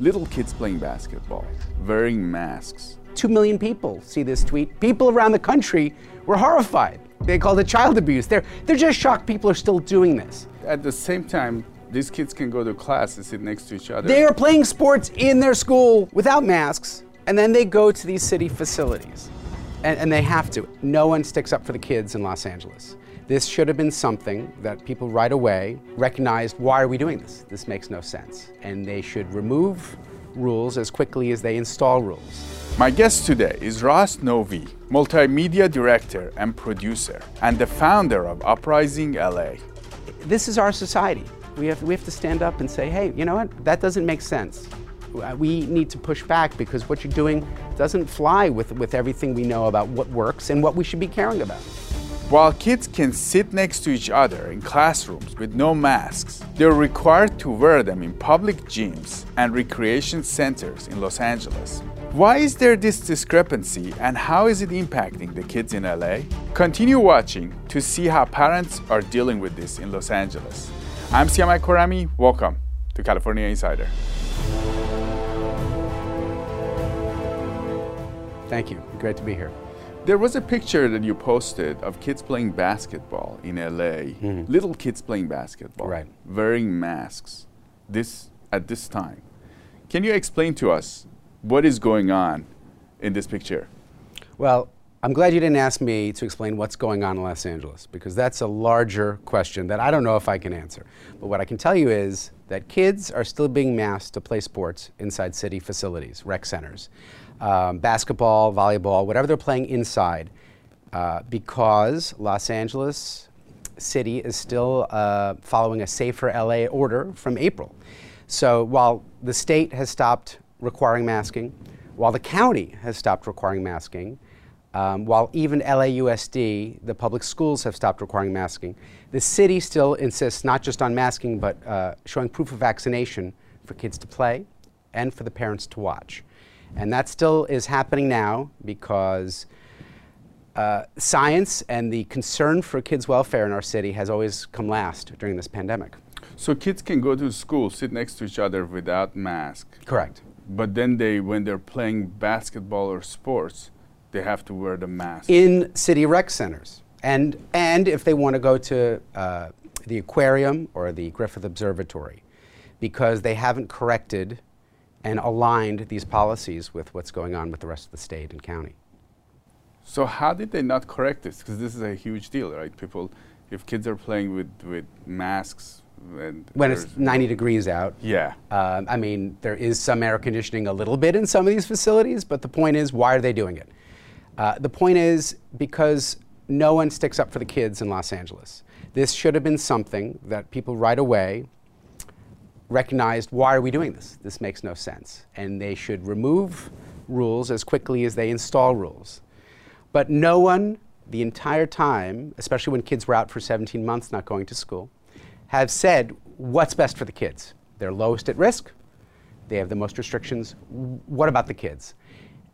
Little kids playing basketball, wearing masks. Two million people see this tweet. People around the country were horrified. They called it child abuse. They're, they're just shocked people are still doing this. At the same time, these kids can go to class and sit next to each other. They are playing sports in their school without masks, and then they go to these city facilities. And, and they have to. No one sticks up for the kids in Los Angeles. This should have been something that people right away recognized why are we doing this? This makes no sense. And they should remove rules as quickly as they install rules. My guest today is Ross Novie, multimedia director and producer, and the founder of Uprising LA. This is our society. We have, we have to stand up and say, hey, you know what? That doesn't make sense. Uh, we need to push back because what you're doing doesn't fly with, with everything we know about what works and what we should be caring about. While kids can sit next to each other in classrooms with no masks, they're required to wear them in public gyms and recreation centers in Los Angeles. Why is there this discrepancy and how is it impacting the kids in LA? Continue watching to see how parents are dealing with this in Los Angeles. I'm Siamak Khorrami. Welcome to California Insider. Thank you. Great to be here. There was a picture that you posted of kids playing basketball in LA. Mm-hmm. Little kids playing basketball, right. wearing masks. This at this time. Can you explain to us what is going on in this picture? Well, I'm glad you didn't ask me to explain what's going on in Los Angeles because that's a larger question that I don't know if I can answer. But what I can tell you is that kids are still being masked to play sports inside city facilities, rec centers um, basketball, volleyball, whatever they're playing inside, uh, because Los Angeles City is still uh, following a safer LA order from April. So while the state has stopped requiring masking, while the county has stopped requiring masking, um, while even LAUSD, the public schools have stopped requiring masking, the city still insists not just on masking, but uh, showing proof of vaccination for kids to play and for the parents to watch. And that still is happening now because uh, science and the concern for kids' welfare in our city has always come last during this pandemic. So kids can go to school, sit next to each other without masks. Correct. But then they, when they're playing basketball or sports, they have to wear the mask. In city rec centers. And, and if they want to go to uh, the aquarium or the Griffith Observatory, because they haven't corrected and aligned these policies with what's going on with the rest of the state and county. So how did they not correct this? Because this is a huge deal, right? People, if kids are playing with, with masks, when it's 90 degrees out. Yeah. Um, I mean, there is some air conditioning a little bit in some of these facilities, but the point is, why are they doing it? Uh, the point is because no one sticks up for the kids in Los Angeles. This should have been something that people right away recognized why are we doing this? This makes no sense. And they should remove rules as quickly as they install rules. But no one, the entire time, especially when kids were out for 17 months not going to school, have said what's best for the kids. They're lowest at risk, they have the most restrictions. What about the kids?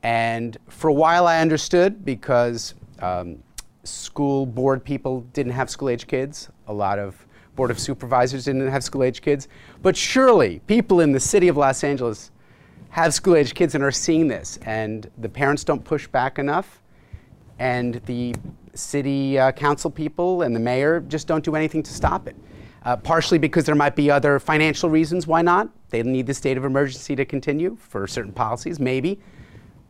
And for a while I understood because um, school board people didn't have school age kids. A lot of Board of Supervisors didn't have school age kids. But surely people in the city of Los Angeles have school age kids and are seeing this, and the parents don't push back enough, and the city uh, council people and the mayor just don't do anything to stop it. Uh, partially because there might be other financial reasons why not. They need the state of emergency to continue for certain policies, maybe.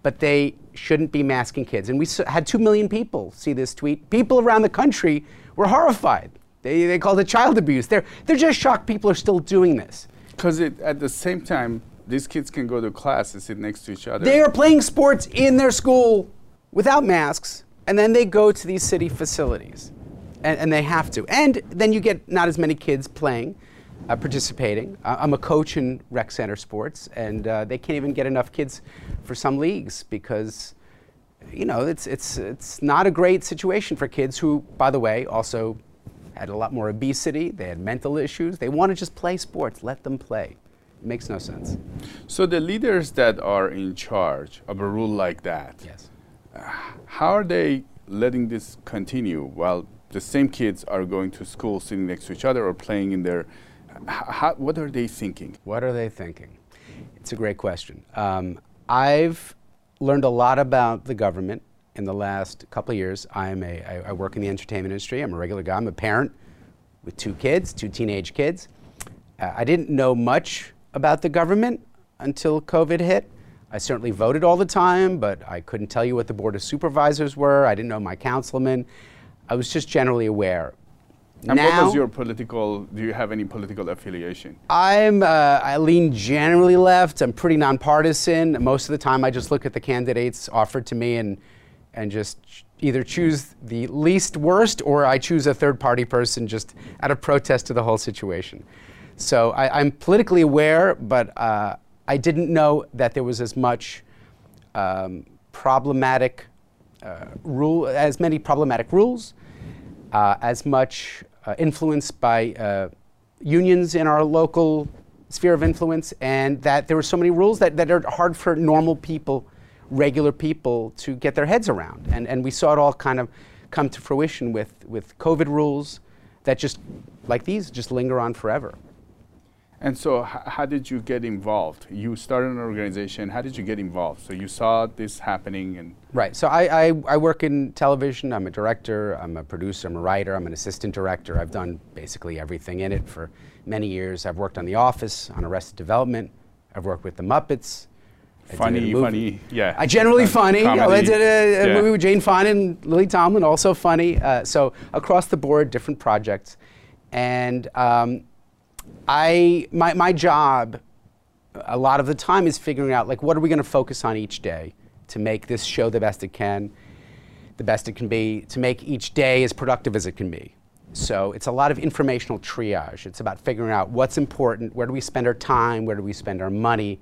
But they shouldn't be masking kids. And we had 2 million people see this tweet. People around the country were horrified. They, they called it child abuse. They're, they're just shocked people are still doing this. Because at the same time, these kids can go to class and sit next to each other. They are playing sports in their school without masks, and then they go to these city facilities. And, and they have to. And then you get not as many kids playing, uh, participating. Uh, I'm a coach in rec center sports, and uh, they can't even get enough kids for some leagues because, you know, it's, it's, it's not a great situation for kids who, by the way, also had a lot more obesity, they had mental issues. They want to just play sports, let them play. It makes no sense. So the leaders that are in charge of a rule like that, yes. Uh, how are they letting this continue while the same kids are going to school sitting next to each other or playing in their how, what are they thinking? What are they thinking? It's a great question. Um, I've learned a lot about the government in the last couple of years. I'm a, I, I work in the entertainment industry. I'm a regular guy. I'm a parent with two kids, two teenage kids. Uh, I didn't know much about the government until COVID hit. I certainly voted all the time, but I couldn't tell you what the Board of Supervisors were. I didn't know my councilman. I was just generally aware. And now, what was your political? Do you have any political affiliation? I'm uh, I lean generally left. I'm pretty nonpartisan. Most of the time, I just look at the candidates offered to me and and just either choose the least worst or I choose a third party person just out of protest to the whole situation. So I, am politically aware, but uh, I didn't know that there was as much um, problematic uh, rule, as many problematic rules, uh, as much uh, influenced by uh, unions in our local sphere of influence, and that there were so many rules that, that are hard for normal people, regular people, to get their heads around. And, and we saw it all kind of come to fruition with, with COVID rules that just, like these, just linger on forever. And so, how did you get involved? You started an organization. How did you get involved? So you saw this happening, and Right. So I, I, I work in television. I'm a director. I'm a producer. I'm a writer. I'm an assistant director. I've done basically everything in it for many years. I've worked on The Office, on Arrested Development. I've worked with The Muppets. I funny, funny, yeah. I generally Fun- funny. You know, I did a, a Yeah. movie with Jane Fonda and Lily Tomlin, also funny. Uh, so across the board, different projects, and um, I my my job a lot of the time is figuring out like what are we going to focus on each day to make this show the best it can, the best it can be, to make each day as productive as it can be. So it's a lot of informational triage. It's about figuring out what's important, where do we spend our time, where do we spend our money,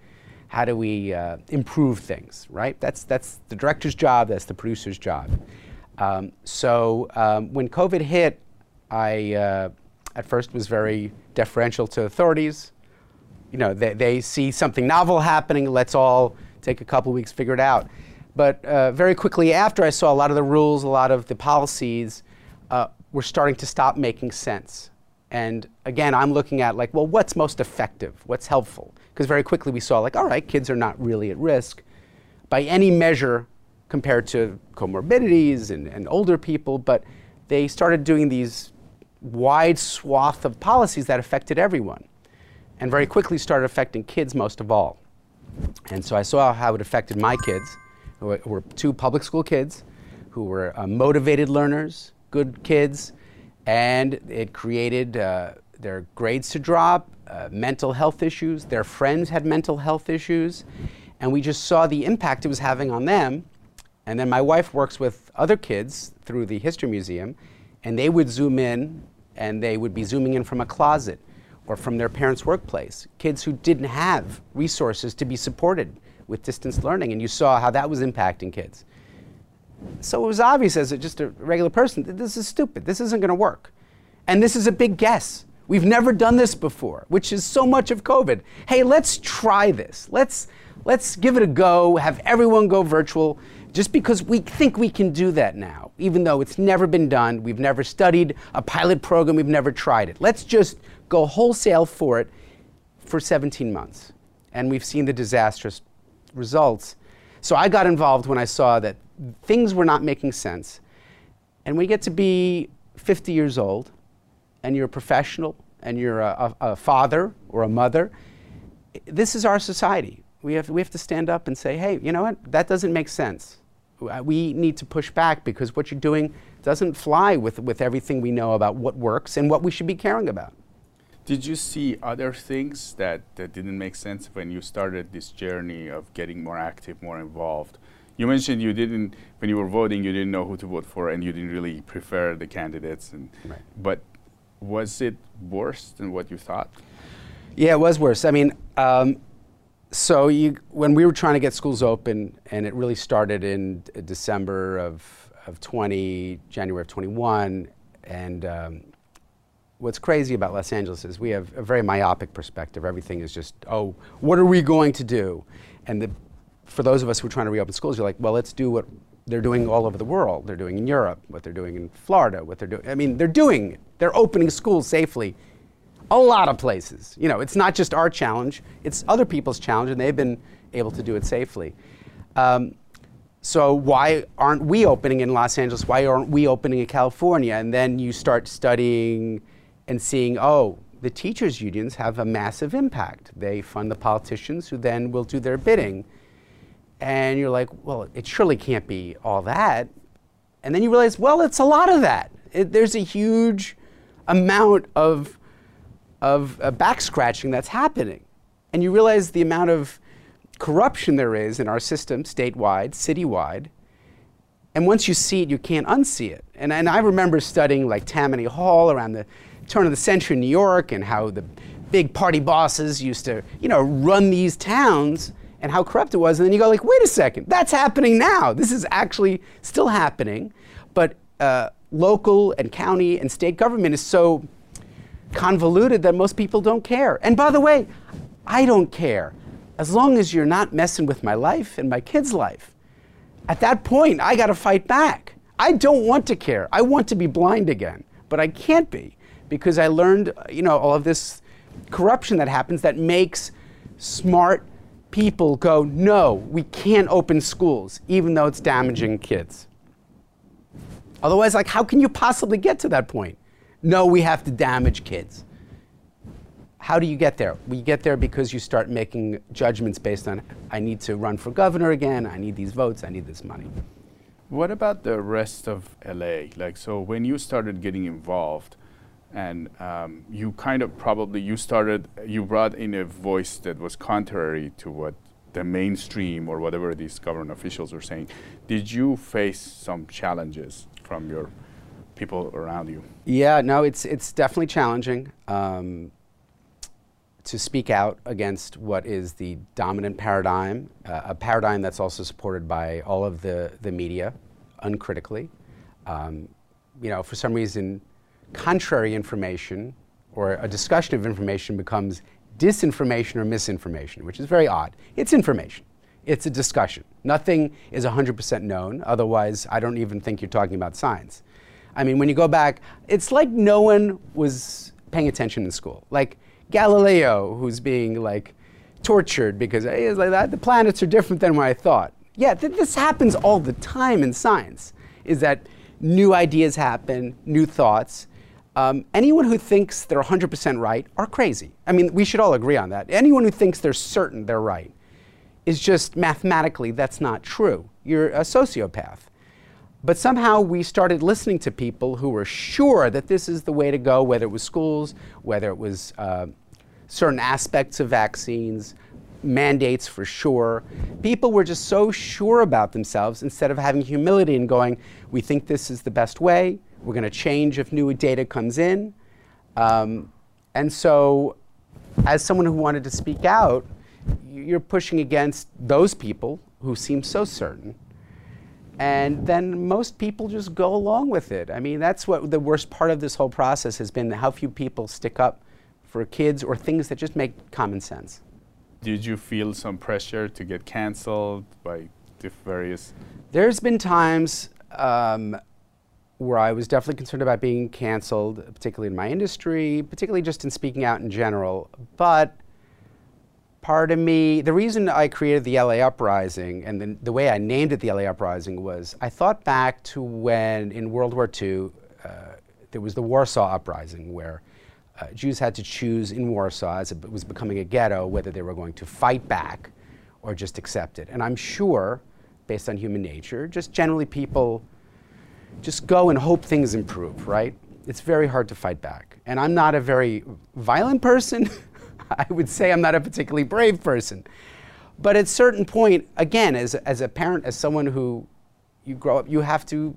how do we uh, improve things, right? That's, that's the director's job, that's the producer's job. Um, so um, when COVID hit, I uh, at first was very deferential to authorities. You know, they, they see something novel happening, let's all take a couple weeks, figure it out. But uh, very quickly after, I saw a lot of the rules, a lot of the policies uh, were starting to stop making sense. And again, I'm looking at like, well, what's most effective? What's helpful? Because very quickly we saw like, all right, kids are not really at risk by any measure compared to comorbidities and, and older people, but they started doing these wide swath of policies that affected everyone and very quickly started affecting kids most of all. And so I saw how it affected my kids, who were, two public school kids, who were uh, motivated learners, good kids, and it created uh, their grades to drop, uh, mental health issues. Their friends had mental health issues, and we just saw the impact it was having on them. And then my wife works with other kids through the History Museum, and they would zoom in, and they would be zooming in from a closet or from their parents' workplace. Kids who didn't have resources to be supported with distance learning, and you saw how that was impacting kids. So it was obvious as a, just a regular person that this is stupid. This isn't going to work. And this is a big guess. We've never done this before, which is so much of COVID. Hey, let's try this. Let's, let's give it a go, have everyone go virtual, just because we think we can do that now, even though it's never been done. We've never studied a pilot program, we've never tried it. Let's just go wholesale for it for 17 months. And we've seen the disastrous results. So I got involved when I saw that things were not making sense. And we get to be 50 years old and you're a professional and you're a, a, a father or a mother, this is our society. We have, we have to stand up and say, hey, you know what? That doesn't make sense. Uh, We need to push back because what you're doing doesn't fly with, with everything we know about what works and what we should be caring about. Did you see other things that, that didn't make sense when you started this journey of getting more active, more involved? You mentioned you didn't, when you were voting, you didn't know who to vote for, and you didn't really prefer the candidates. And Right. but was it worse than what you thought? Yeah, it was worse. I mean, um, so you, when we were trying to get schools open, and it really started in December of, of 20, January of 21, and um, what's crazy about Los Angeles is we have a very myopic perspective. Everything is just, oh, what are we going to do? And the, for those of us who are trying to reopen schools, you're like, well, let's do what they're doing all over the world. They're doing in Europe, what they're doing in Florida, what they're doing. I mean, they're doing, they're opening schools safely A lot of places. You know, it's not just our challenge, it's other people's challenge, and they've been able to do it safely. Um, so why aren't we opening in Los Angeles? Why aren't we opening in California? And then you start studying and seeing, oh, the teachers' unions have a massive impact. They fund the politicians who then will do their bidding. And you're like, well, it surely can't be all that. And then you realize, well, it's a lot of that. It, there's a huge amount of, of uh, back scratching that's happening. And you realize the amount of corruption there is in our system, statewide, citywide. And once you see it, you can't unsee it. And, and I remember studying like Tammany Hall around the turn of the century in New York and how the big party bosses used to, you know, run these towns and how corrupt it was. And then you go like, wait a second, that's happening now. This is actually still happening. But uh, local and county and state government is so convoluted that most people don't care. And by the way, I don't care as long as you're not messing with my life and my kid's life. At that point, I got to fight back. I don't want to care. I want to be blind again, but I can't be because I learned, you know, all of this corruption that happens that makes smart people go, no, we can't open schools, even though it's damaging kids. Otherwise, like, how can you possibly get to that point? No, we have to damage kids. How do you get there? We get there because you start making judgments based on I need to run for governor again, I need these votes, I need this money. What about the rest of LA? Like, so when you started getting involved, and um, you kind of probably you started you brought in a voice that was contrary to what the mainstream or whatever these government officials were saying. Did you face some challenges from your people around you? Yeah, no, it's it's definitely challenging. Um, to speak out against what is the dominant paradigm, uh, a paradigm that's also supported by all of the, the media uncritically. Um, you know, for some reason, contrary information or a discussion of information becomes disinformation or misinformation, which is very odd. It's information. It's a discussion. Nothing is 100% known, otherwise, I don't even think you're talking about science. I mean, when you go back, it's like no one was paying attention in school. Like, Galileo, who's being like tortured because he's like that. The planets are different than what I thought. Yeah, th- this happens all the time in science. Is that new ideas happen, new thoughts. Um, anyone who thinks they're 100% right are crazy. I mean, we should all agree on that. Anyone who thinks they're certain they're right is just mathematically that's not true. You're a sociopath. But somehow we started listening to people who were sure that this is the way to go, whether it was schools, whether it was uh, certain aspects of vaccines, mandates for sure. People were just so sure about themselves instead of having humility and going, we think this is the best way, we're going to change if new data comes in. Um, and so, as someone who wanted to speak out, you're pushing against those people who seem so certain and then most people just go along with it. I mean, that's what the worst part of this whole process has been how few people stick up for kids or things that just make common sense. Did you feel some pressure to get canceled by the various? There's been times um, where I was definitely concerned about being canceled, particularly in my industry, particularly just in speaking out in general. But part of me, the reason I created the LA Uprising and the, the way I named it the LA Uprising was I thought back to when in World War II uh, there was the Warsaw Uprising where uh, Jews had to choose in Warsaw as it was becoming a ghetto whether they were going to fight back or just accept it. And I'm sure, based on human nature, just generally people just go and hope things improve, right? It's very hard to fight back. And I'm not a very violent person. I would say I'm not a particularly brave person. But at a certain point, again, as, as a parent, as someone who you grow up, you have to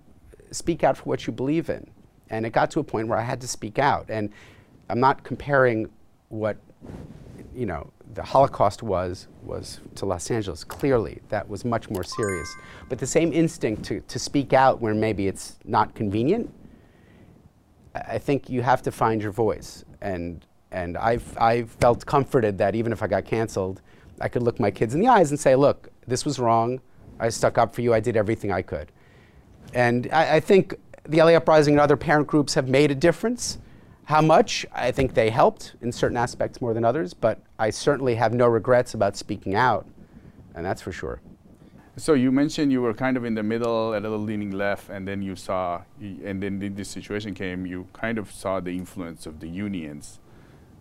speak out for what you believe in. And it got to a point where I had to speak out. And I'm not comparing what, you know, the Holocaust was, was to Los Angeles. Clearly, that was much more serious. But the same instinct to, to speak out where maybe it's not convenient, I think you have to find your voice. And and I've, I've felt comforted that even if I got canceled, I could look my kids in the eyes and say, look, this was wrong. I stuck up for you. I did everything I could. And I, I think the LA Uprising and other parent groups have made a difference. How much? I think they helped in certain aspects more than others, but I certainly have no regrets about speaking out, and that's for sure. So you mentioned you were kind of in the middle, a little leaning left, and then you saw, and then this situation came. You kind of saw the influence of the unions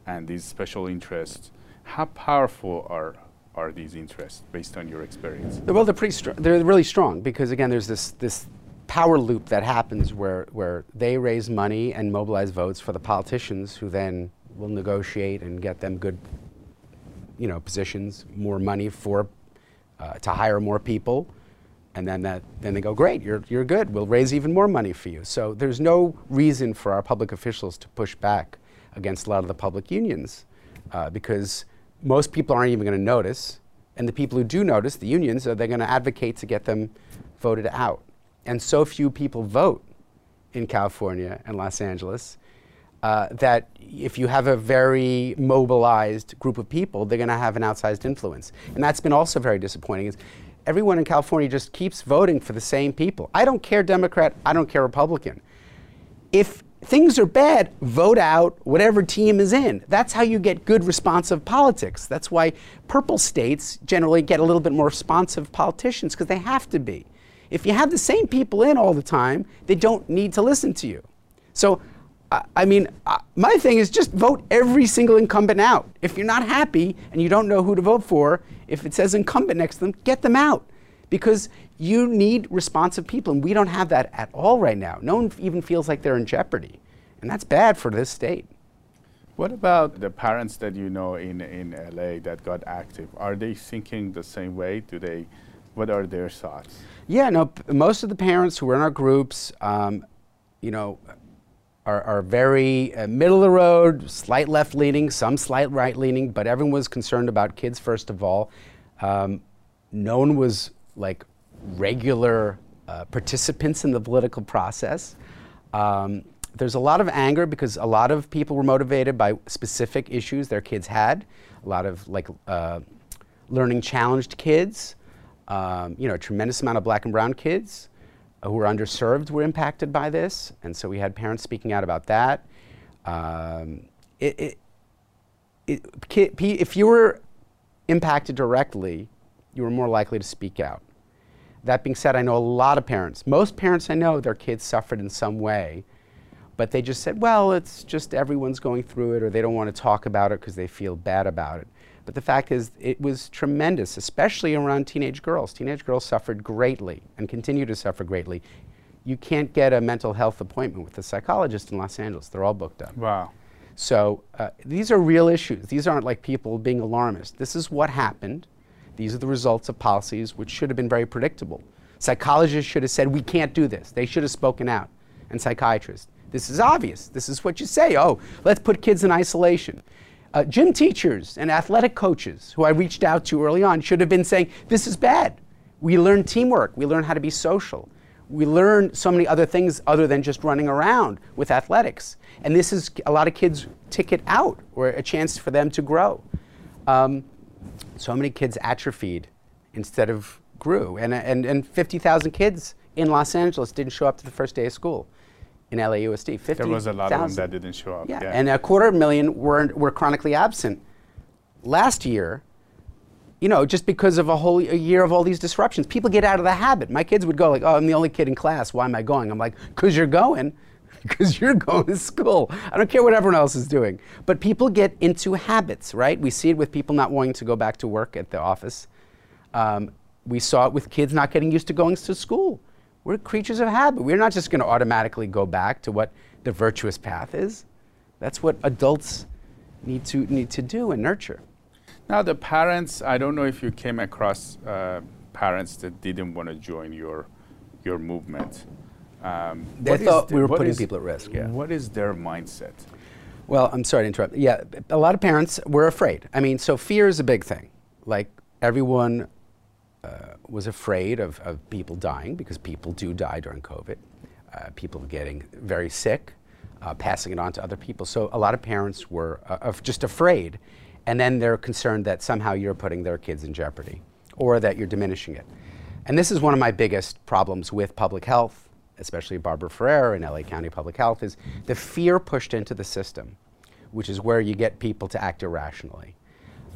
and these special interests. How powerful are are these interests based on your experience? Well, they're pretty. They're really strong because again, there's this this power loop that happens where where they raise money and mobilize votes for the politicians who then will negotiate and get them good, you know, positions, more money for uh, to hire more people. And then that, then they go, great, you're, you're good. We'll raise even more money for you. So there's no reason for our public officials to push back against a lot of the public unions uh, because most people aren't even going to notice. And the people who do notice, the unions, are they're going to advocate to get them voted out. And so few people vote in California and Los Angeles uh, that if you have a very mobilized group of people, they're going to have an outsized influence. And that's been also very disappointing. Is everyone in California just keeps voting for the same people. I don't care Democrat, I don't care Republican. If things are bad, vote out whatever team is in. That's how you get good responsive politics. That's why purple states generally get a little bit more responsive politicians because they have to be. If you have the same people in all the time, they don't need to listen to you. So I mean, my thing is just vote every single incumbent out. If you're not happy and you don't know who to vote for, if it says incumbent next to them, get them out. Because you need responsive people, and we don't have that at all right now. No one even feels like they're in jeopardy. And that's bad for this state. What about the parents that you know in, in LA that got active? Are they thinking the same way? Do they, what are their thoughts? Yeah, no, most of the parents who were in our groups, um, you know, are, are very uh, middle of the road, slight left leaning, some slight right leaning, but everyone was concerned about kids first of all. Um, no one was like regular uh, participants in the political process. Um, there's a lot of anger because a lot of people were motivated by specific issues their kids had. A lot of like uh, learning challenged kids. Um, you know, a tremendous amount of black and brown kids who were underserved were impacted by this, and so we had parents speaking out about that. Um, it, it, it, if you were impacted directly, you were more likely to speak out. That being said, I know a lot of parents, most parents I know, their kids suffered in some way, but they just said, well, it's just everyone's going through it, or they don't want to talk about it because they feel bad about it. But the fact is, it was tremendous, especially around teenage girls. Teenage girls suffered greatly and continue to suffer greatly. You can't get a mental health appointment with a psychologist in Los Angeles. They're all booked up. Wow. So uh, these are real issues. These aren't like people being alarmist. This is what happened. These are the results of policies which should have been very predictable. Psychologists should have said, we can't do this. They should have spoken out. And psychiatrists. This is obvious. This is what you say. Oh, let's put kids in isolation. Uh, gym teachers and athletic coaches who I reached out to early on should have been saying, This is bad. We learn teamwork, we learn how to be social. We learn so many other things other than just running around with athletics. And this is a lot of kids' ticket out or a chance for them to grow. Um, so many kids atrophied instead of grew. And, and, and 50,000 kids in Los Angeles didn't show up to the first day of school in LAUSD. 50, there was a lot 000. of them that didn't show up. Yeah. yeah. and a quarter million were, were chronically absent. Last year, you know, just because of a whole a year of all these disruptions, people get out of the habit. My kids would go like, "Oh, I'm the only kid in class. Why am I going?" I'm like, "Cause you're going." Because you're going to school. I don't care what everyone else is doing. But people get into habits, right? We see it with people not wanting to go back to work at the office. Um, we saw it with kids not getting used to going to school. We're creatures of habit. We're not just going to automatically go back to what the virtuous path is. That's what adults need to need to do and nurture. Now, the parents. I don't know if you came across uh, parents that didn't want to join your your movement. Um, they thought the, we were putting is, people at risk. Yeah. What is their mindset? Well, I'm sorry to interrupt. Yeah, a lot of parents were afraid. I mean, so fear is a big thing. Like everyone uh, was afraid of, of people dying because people do die during COVID. Uh, people getting very sick, uh, passing it on to other people. So a lot of parents were uh, just afraid, and then they're concerned that somehow you're putting their kids in jeopardy or that you're diminishing it. And this is one of my biggest problems with public health especially Barbara Ferrer in LA County Public Health, is the fear pushed into the system, which is where you get people to act irrationally.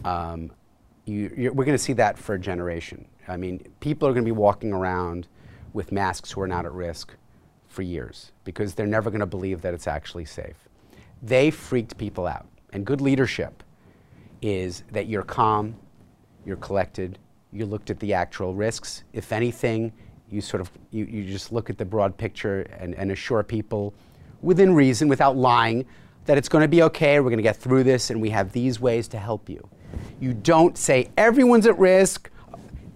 Um, you, we're going to see that for a generation. I mean, people are going to be walking around with masks who are not at risk for years because they're never going to believe that it's actually safe. They freaked people out. And good leadership is that you're calm, you're collected, you looked at the actual risks. If anything, you sort of you, you just look at the broad picture and, and assure people within reason, without lying, that it's going to be okay, we're going to get through this, and we have these ways to help you. You don't say everyone's at risk,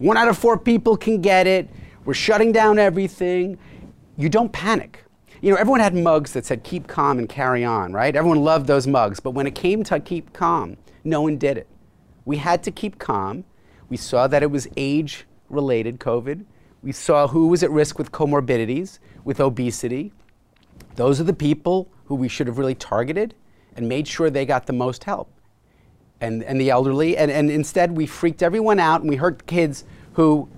one out of four people can get it, we're shutting down everything. You don't panic. You know, everyone had mugs that said keep calm and carry on, right? Everyone loved those mugs, but when it came to keep calm, no one did it. We had to keep calm. We saw that it was age related COVID. We saw who was at risk with comorbidities, with obesity. Those are the people who we should have really targeted and made sure they got the most help. And, and the elderly. And, and instead, we freaked everyone out and we hurt kids who,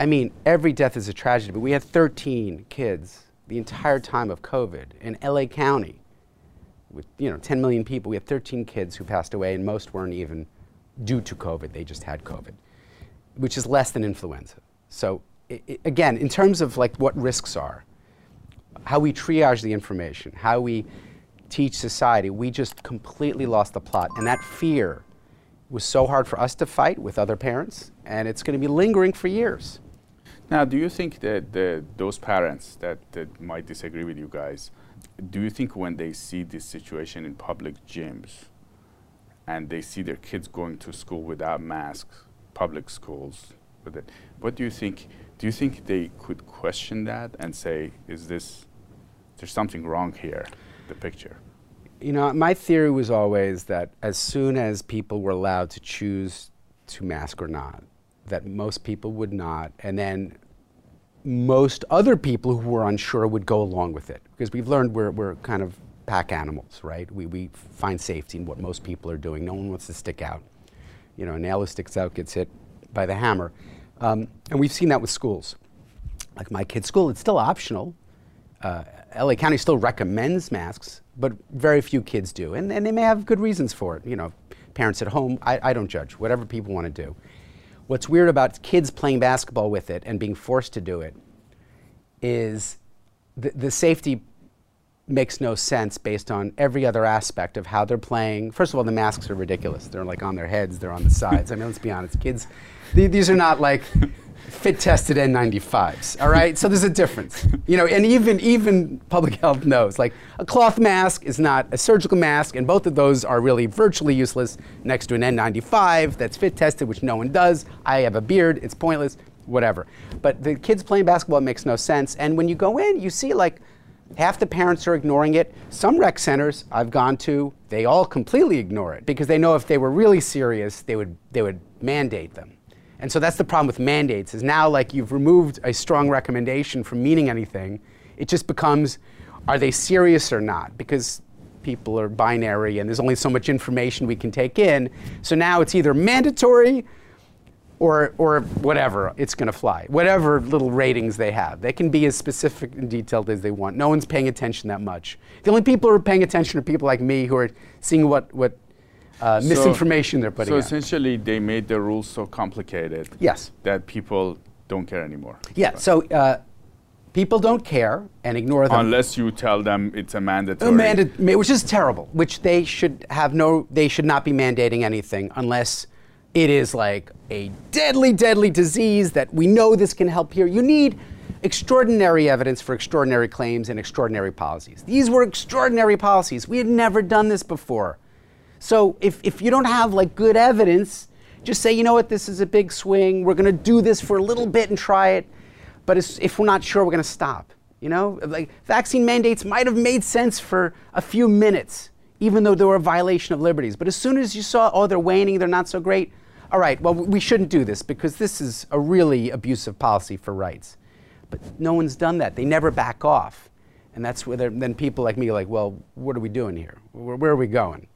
I mean, every death is a tragedy, but we had 13 kids the entire time of COVID in LA County with you know 10 million people. We had 13 kids who passed away, and most weren't even due to COVID. They just had COVID, which is less than influenza. So again, in terms of like what risks are, how we triage the information, how we teach society, we just completely lost the plot. And that fear was so hard for us to fight with other parents, and it's going to be lingering for years. Now, do you think that those parents that, that might disagree with you guys, do you think when they see this situation in public gyms and they see their kids going to school without masks, public schools, with it, what do you think? Do you think they could question that and say, "Is this? There's something wrong here, the picture." You know, my theory was always that as soon as people were allowed to choose to mask or not, that most people would not, and then most other people who were unsure would go along with it. Because we've learned we're, we're kind of pack animals, right? We, we find safety in what most people are doing. No one wants to stick out. You know, a nail that sticks out gets hit by the hammer. Um, and we've seen that with schools. Like my kid's school, it's still optional. Uh, LA County still recommends masks, but very few kids do. And, and they may have good reasons for it. You know, parents at home, I, I don't judge, whatever people want to do. What's weird about kids playing basketball with it and being forced to do it is the, the safety makes no sense based on every other aspect of how they're playing. First of all, the masks are ridiculous. They're like on their heads, they're on the sides. I mean, let's be honest, kids, th- these are not like fit tested N95s, all right? So there's a difference. You know, and even even public health knows like a cloth mask is not a surgical mask and both of those are really virtually useless next to an N95 that's fit tested which no one does. I have a beard, it's pointless, whatever. But the kids playing basketball makes no sense and when you go in, you see like half the parents are ignoring it. Some rec centers I've gone to, they all completely ignore it because they know if they were really serious, they would they would mandate them. And so that's the problem with mandates is now like you've removed a strong recommendation from meaning anything. It just becomes, are they serious or not? Because people are binary and there's only so much information we can take in. So now it's either mandatory or, or whatever, it's going to fly. Whatever little ratings they have. They can be as specific and detailed as they want. No one's paying attention that much. The only people who are paying attention are people like me who are seeing what, what uh, so, misinformation they're putting So out. essentially, they made the rules so complicated yes. that people don't care anymore. Yeah, right. so uh, people don't care and ignore them. Unless you tell them it's a mandatory. A manda- which is terrible, which they should have no, they should not be mandating anything unless it is like a deadly, deadly disease that we know this can help here. You need extraordinary evidence for extraordinary claims and extraordinary policies. These were extraordinary policies. We had never done this before. So if, if you don't have like good evidence, just say, you know what, this is a big swing. We're going to do this for a little bit and try it. But if we're not sure, we're going to stop. You know, like vaccine mandates might have made sense for a few minutes, even though they were a violation of liberties. But as soon as you saw, oh, they're waning, they're not so great, all right, well, we shouldn't do this because this is a really abusive policy for rights. But no one's done that. They never back off. And that's where then people like me are like, well, what are we doing here? Where, where are we going?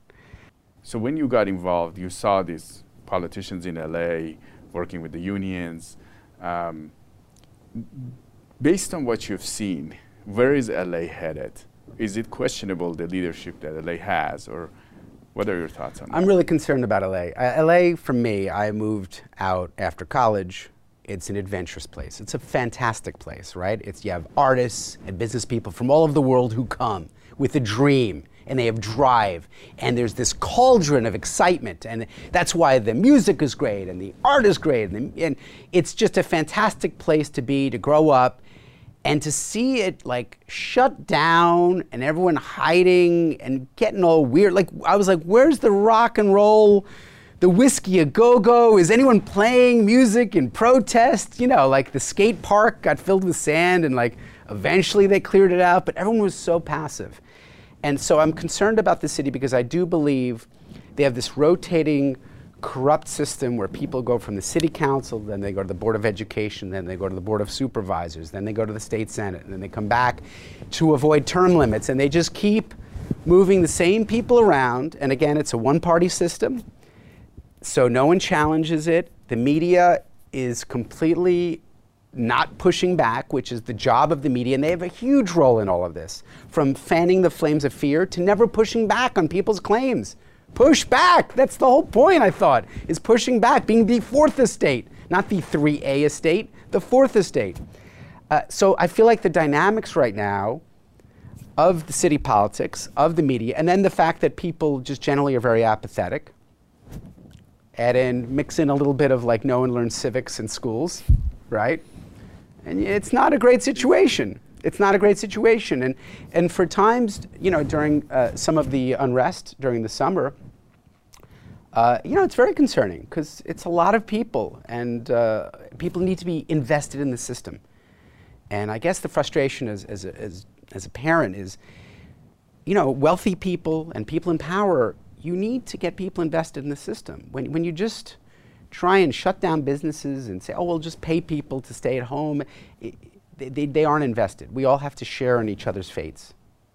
So when you got involved, you saw these politicians in LA working with the unions. Um, Based on what you've seen, where is LA headed? Is it questionable the leadership that LA has, or what are your thoughts on that? I'm really concerned about LA. Uh, LA, for me, I moved out after college. It's an adventurous place. It's a fantastic place, right? It's you have artists and business people from all over the world who come with a dream and they have drive and there's this cauldron of excitement and that's why the music is great and the art is great and, the, and it's just a fantastic place to be to grow up and to see it like shut down and everyone hiding and getting all weird. Like i was like where's the rock and roll the whiskey a go-go? Is anyone playing music in protest? You know like the skate park got filled with sand and like eventually they cleared it out but everyone was so passive and so i'm concerned about the city because i do believe they have this rotating corrupt system where people go from the city council, then they go to the board of education, then they go to the board of supervisors, then they go to the state senate, and then they come back to avoid term limits, and they just keep moving the same people around. And again, it's a one-party system, so no one challenges it. The media is completely not pushing back, which is the job of the media, and they have a huge role in all of this, from fanning the flames of fear to never pushing back on people's claims. Push back. That's the whole point, I thought, is pushing back, being the fourth estate, not the 3A estate, the fourth estate. Uh, so I feel like the dynamics right now of the city politics, of the media, and then the fact that people just generally are very apathetic. Add in, mix in a little bit of like no one learns civics in schools, right? And it's not a great situation. It's not a great situation. And, and for times, you know, during uh, some of the unrest during the summer, uh, you know, it's very concerning because it's a lot of people, and uh, people need to be invested in the system. And I guess the frustration as, as, a, as, as a parent is, you know, wealthy people and people in power, you need to get people invested in the system. When, when you just try and shut down businesses and say, oh, we'll just pay people to stay at home, it, they, they, aren't invested. We all have to share in each other's fates.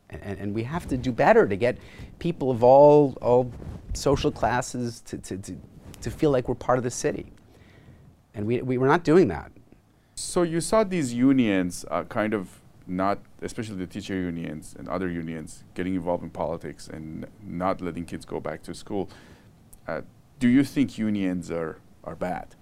And, and, we have to do better to get people of all, all social classes to, to, to, to feel like we're part of the city. And we, we were not doing that. So you saw these unions uh, kind of not, especially the teacher unions and other unions, getting involved in politics and not letting kids go back to school. Uh, do you think unions are, are bad?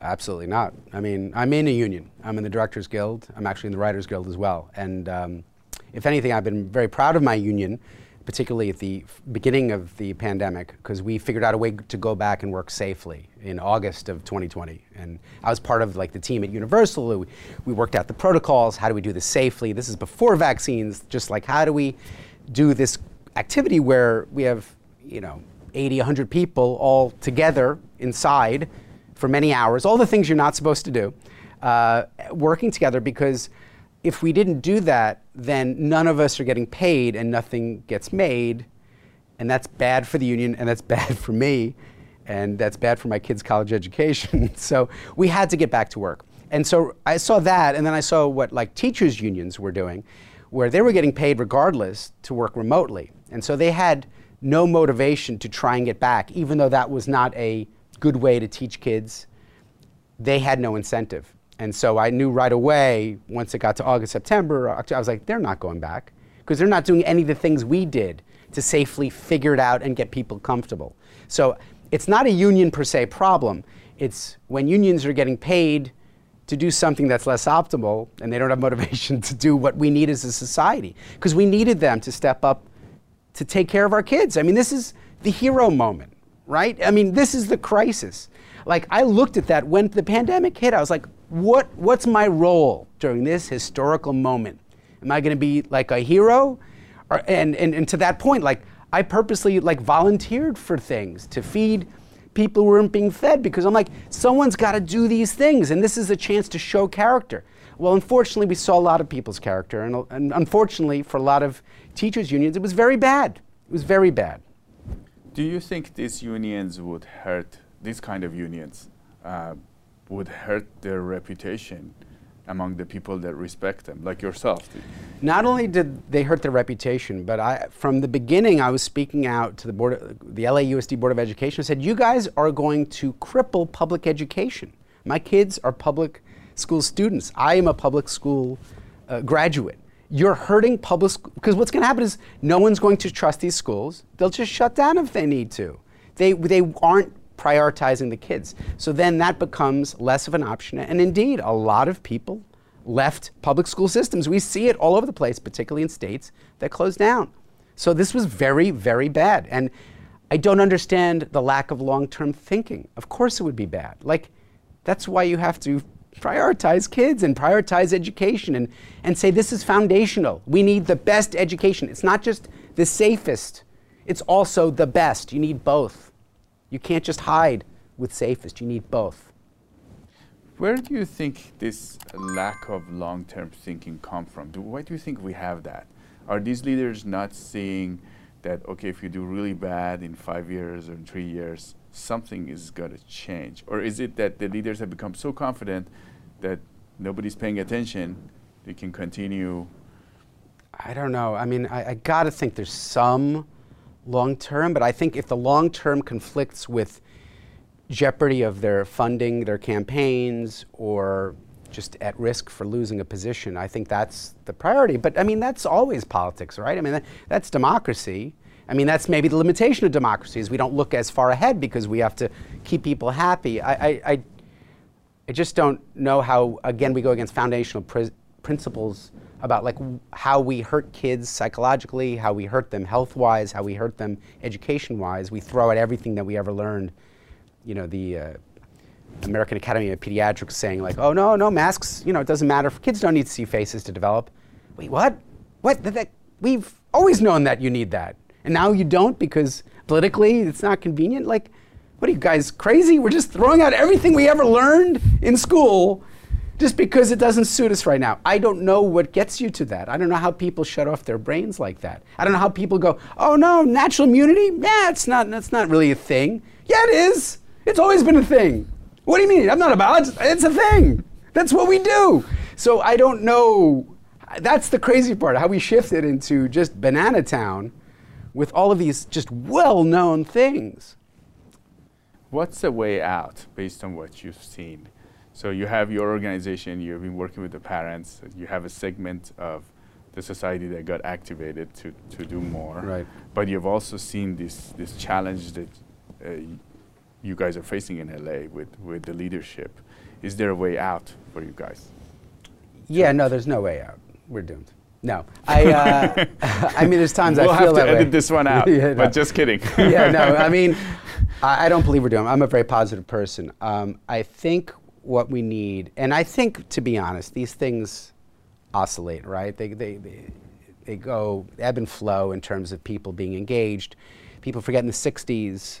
Absolutely not. I mean, I'm in a union. I'm in the Directors Guild. I'm actually in the Writers Guild as well. And um, if anything, I've been very proud of my union, particularly at the beginning of the pandemic, because we figured out a way to go back and work safely in August of 2020. And I was part of like the team at Universal. We, we worked out the protocols. How do we do this safely? This is before vaccines. Just like how do we do this activity where we have, you know, 80, 100 people all together inside for many hours, all the things you're not supposed to do, uh, working together because if we didn't do that, then none of us are getting paid and nothing gets made. And that's bad for the union and that's bad for me. And that's bad for my kids' college education. so we had to get back to work. And so I saw that, and then I saw what like teachers' unions were doing, where they were getting paid regardless to work remotely. And so they had no motivation to try and get back, even though that was not a good way to teach kids. They had no incentive. And so I knew right away, once it got to August, September, I was like, they're not going back because they're not doing any of the things we did to safely figure it out and get people comfortable. So it's not a union per se problem. It's when unions are getting paid to do something that's less optimal and they don't have motivation to do what we need as a society. Because we needed them to step up to take care of our kids. I mean, this is the hero moment, right? I mean, this is the crisis. Like, I looked at that when the pandemic hit. I was like, what, what's my role during this historical moment? Am I going to be like a hero? Or, and, and, and to that point, like I purposely like volunteered for things to feed people who weren't being fed because I'm like, someone's got to do these things, and this is a chance to show character. Well, unfortunately, we saw a lot of people's character, and, and unfortunately, for a lot of teachers' unions, it was very bad. It was very bad. Do you think these unions would hurt, these kind of unions, uh, would hurt their reputation among the people that respect them, like yourself. Not only did they hurt their reputation, but I, from the beginning, I was speaking out to the board, of, the LAUSD Board of Education. I said, "You guys are going to cripple public education. My kids are public school students. I am a public school uh, graduate. You're hurting public school because what's going to happen is no one's going to trust these schools. They'll just shut down if they need to. They, they aren't prioritizing the kids. So then that becomes less of an option. And indeed, a lot of people left public school systems. We see it all over the place, particularly in states that closed down. So this was very, very bad. And I don't understand the lack of long term thinking. Of course, it would be bad. Like, that's why you have to prioritize kids and prioritize education and, and say this is foundational. We need the best education. It's not just the safest, it's also the best. You need both. You can't just hide with safest, you need both. Where do you think this lack of long term thinking come from? Do, why do you think we have that? Are these leaders not seeing that, okay, if you do really bad in five years or in three years, something is going to change? Or is it that the leaders have become so confident that nobody's paying attention, they can continue? I don't know. I mean, I, I got to think there's some long term, but I think if the long term conflicts with jeopardy of their funding, their campaigns, or just at risk for losing a position, I think that's the priority. But I mean, that's always politics, right? I mean, that, that's democracy. I mean, that's maybe the limitation of democracy is we don't look as far ahead because we have to keep people happy. I, I, I, I just don't know how, again, we go against foundational pr- principles about like how we hurt kids psychologically, how we hurt them health-wise, how we hurt them education-wise. We throw out everything that we ever learned. You know, the uh, American Academy of Pediatrics saying like, oh no, no masks. You know, it doesn't matter. Kids don't need to see faces to develop. Wait, what? What? We've always known that you need that, and now you don't because politically it's not convenient. Like, what are you guys crazy? We're just throwing out everything we ever learned in school just because it doesn't suit us right now. I don't know what gets you to that. I don't know how people shut off their brains like that. I don't know how people go, oh no, natural immunity? Yeah, it's not, that's not really a thing. Yeah, it is. It's always been a thing. What do you mean? I'm not about it. It's a thing. That's what we do. So I don't know. That's the crazy part, how we shifted into just banana town with all of these just well known things. What's the way out based on what you've seen? So you have your organization, you've been working with the parents, you have a segment of the society that got activated to, to do more. Right. But you've also seen this, this challenge that uh, you guys are facing in LA with, with the leadership. Is there a way out for you guys? Yeah, no, there's no way out. We're doomed. No, I. Uh, I mean, there's times we'll I feel have to edit way. this one out. Yeah, no. But just kidding. yeah, no, I mean, I, I don't believe we're doing. I'm a very positive person. Um, I think what we need, and I think, to be honest, these things oscillate, right? They, they, they, they go ebb and flow in terms of people being engaged. People forget in the 60s,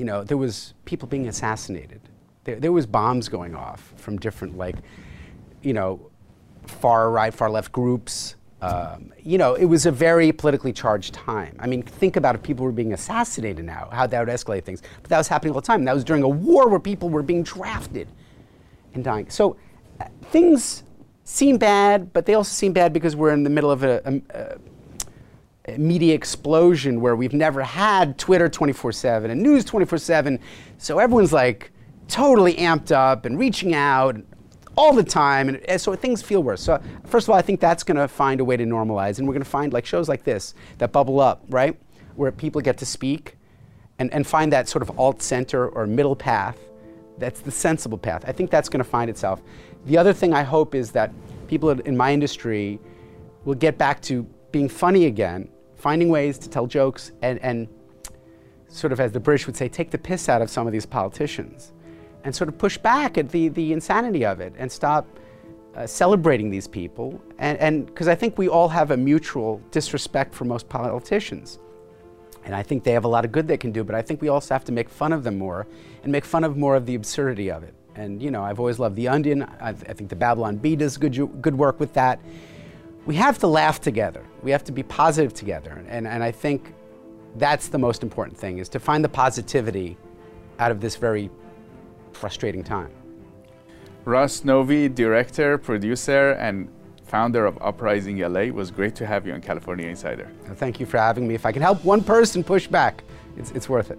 you know, there was people being assassinated. There, there was bombs going off from different, like, you know, far right, far left groups. Um, you know, it was a very politically charged time. I mean, think about if people were being assassinated now, how that would escalate things. But that was happening all the time. That was during a war where people were being drafted and dying. So uh, things seem bad, but they also seem bad because we're in the middle of a, a, a media explosion where we've never had Twitter 24 7 and news 24 7. So everyone's like totally amped up and reaching out all the time. And, and so things feel worse. So, first of all, I think that's going to find a way to normalize. And we're going to find like shows like this that bubble up, right? Where people get to speak and, and find that sort of alt center or middle path that's the sensible path. I think that's going to find itself. The other thing I hope is that people in my industry will get back to being funny again, finding ways to tell jokes, and, and sort of, as the British would say, take the piss out of some of these politicians and sort of push back at the, the insanity of it and stop uh, celebrating these people. And because I think we all have a mutual disrespect for most politicians. And I think they have a lot of good they can do, but I think we also have to make fun of them more and make fun of more of the absurdity of it. And, you know, I've always loved The Onion. I, I think the Babylon Bee does good, good work with that. We have to laugh together. We have to be positive together. And, and I think that's the most important thing, is to find the positivity out of this very frustrating time. Ross Novie, director, producer, and founder of Uprising LA. It was great to have you on California Insider. Thank you for having me. If I can help one person push back, it's, it's worth it.